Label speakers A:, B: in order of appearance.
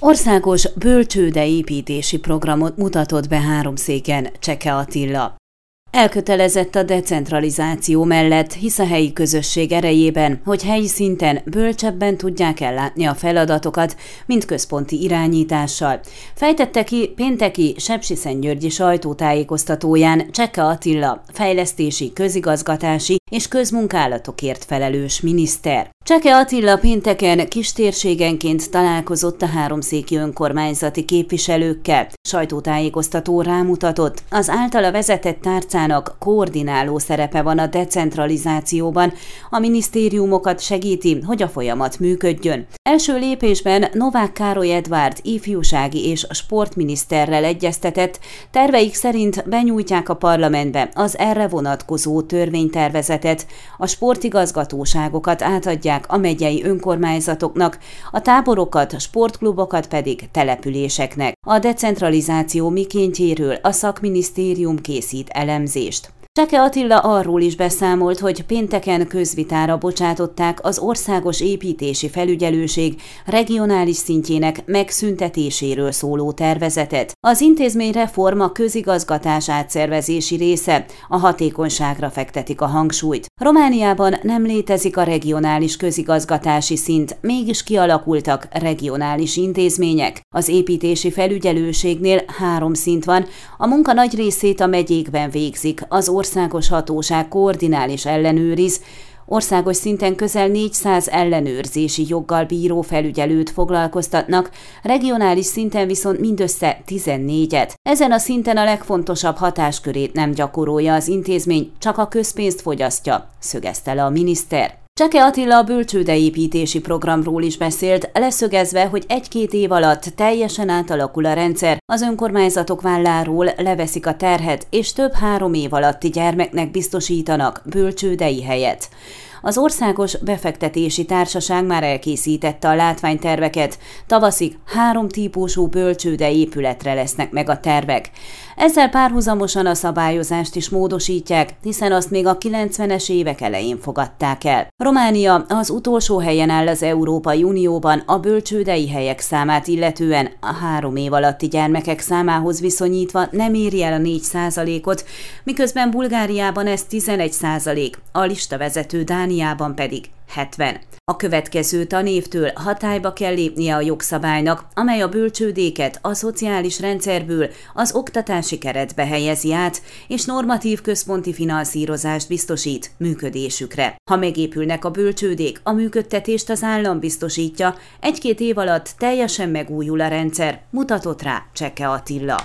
A: Országos bölcsődeépítési programot mutatott be háromszéken Cseke Attila. Elkötelezett a decentralizáció mellett, hisz a helyi közösség erejében, hogy helyi szinten bölcsebben tudják ellátni a feladatokat, mint központi irányítással. Fejtette ki pénteki Sepsiszentgyörgyi sajtótájékoztatóján Cseke Attila, fejlesztési, közigazgatási és közmunkálatokért felelős miniszter. Cseke Attila pénteken kistérségenként találkozott a háromszéki önkormányzati képviselőkkel. Sajtótájékoztató rámutatott, az általa vezetett tárcának koordináló szerepe van a decentralizációban, a minisztériumokat segíti, hogy a folyamat működjön. Első lépésben Novák Károly Edvárd ifjúsági és sportminiszterrel egyeztetett, terveik szerint benyújtják a parlamentbe az erre vonatkozó törvénytervezetet, a sportigazgatóságokat átadják adják a megyei önkormányzatoknak, a táborokat, sportklubokat pedig településeknek. A decentralizáció mikéntjéről a szakminisztérium készít elemzést. Cseke Attila arról is beszámolt, hogy pénteken közvitára bocsátották az Országos Építési Felügyelőség regionális szintjének megszüntetéséről szóló tervezetet. Az intézmény reforma közigazgatás átszervezési része, a hatékonyságra fektetik a hangsúlyt. Romániában nem létezik a regionális közigazgatási szint, mégis kialakultak regionális intézmények. Az építési felügyelőségnél három szint van, a munka nagy részét a megyékben végzik, az országos hatóság koordinál és ellenőriz, Országos szinten közel 400 ellenőrzési joggal bíró felügyelőt foglalkoztatnak, regionális szinten viszont mindössze 14-et. Ezen a szinten a legfontosabb hatáskörét nem gyakorolja az intézmény, csak a közpénzt fogyasztja, szögezte le a miniszter. Cseke Attila a bölcsődeépítési programról is beszélt, leszögezve, hogy egy-két év alatt teljesen átalakul a rendszer, az önkormányzatok válláról leveszik a terhet, és több három év alatti gyermeknek biztosítanak bölcsődei helyet. Az Országos Befektetési Társaság már elkészítette a látványterveket, tavaszig három típusú bölcsőde épületre lesznek meg a tervek. Ezzel párhuzamosan a szabályozást is módosítják, hiszen azt még a 90-es évek elején fogadták el. Románia az utolsó helyen áll az Európai Unióban a bölcsődei helyek számát illetően a három év alatti gyermekek számához viszonyítva nem éri el a 4 ot miközben Bulgáriában ez 11 százalék, a listavezető Dániában pedig 70. A következő tanévtől hatályba kell lépnie a jogszabálynak, amely a bölcsődéket a szociális rendszerből az oktatási keretbe helyezi át, és normatív központi finanszírozást biztosít működésükre. Ha megépülnek a bölcsődék, a működtetést az állam biztosítja, egy-két év alatt teljesen megújul a rendszer, mutatott rá Cseke Attila.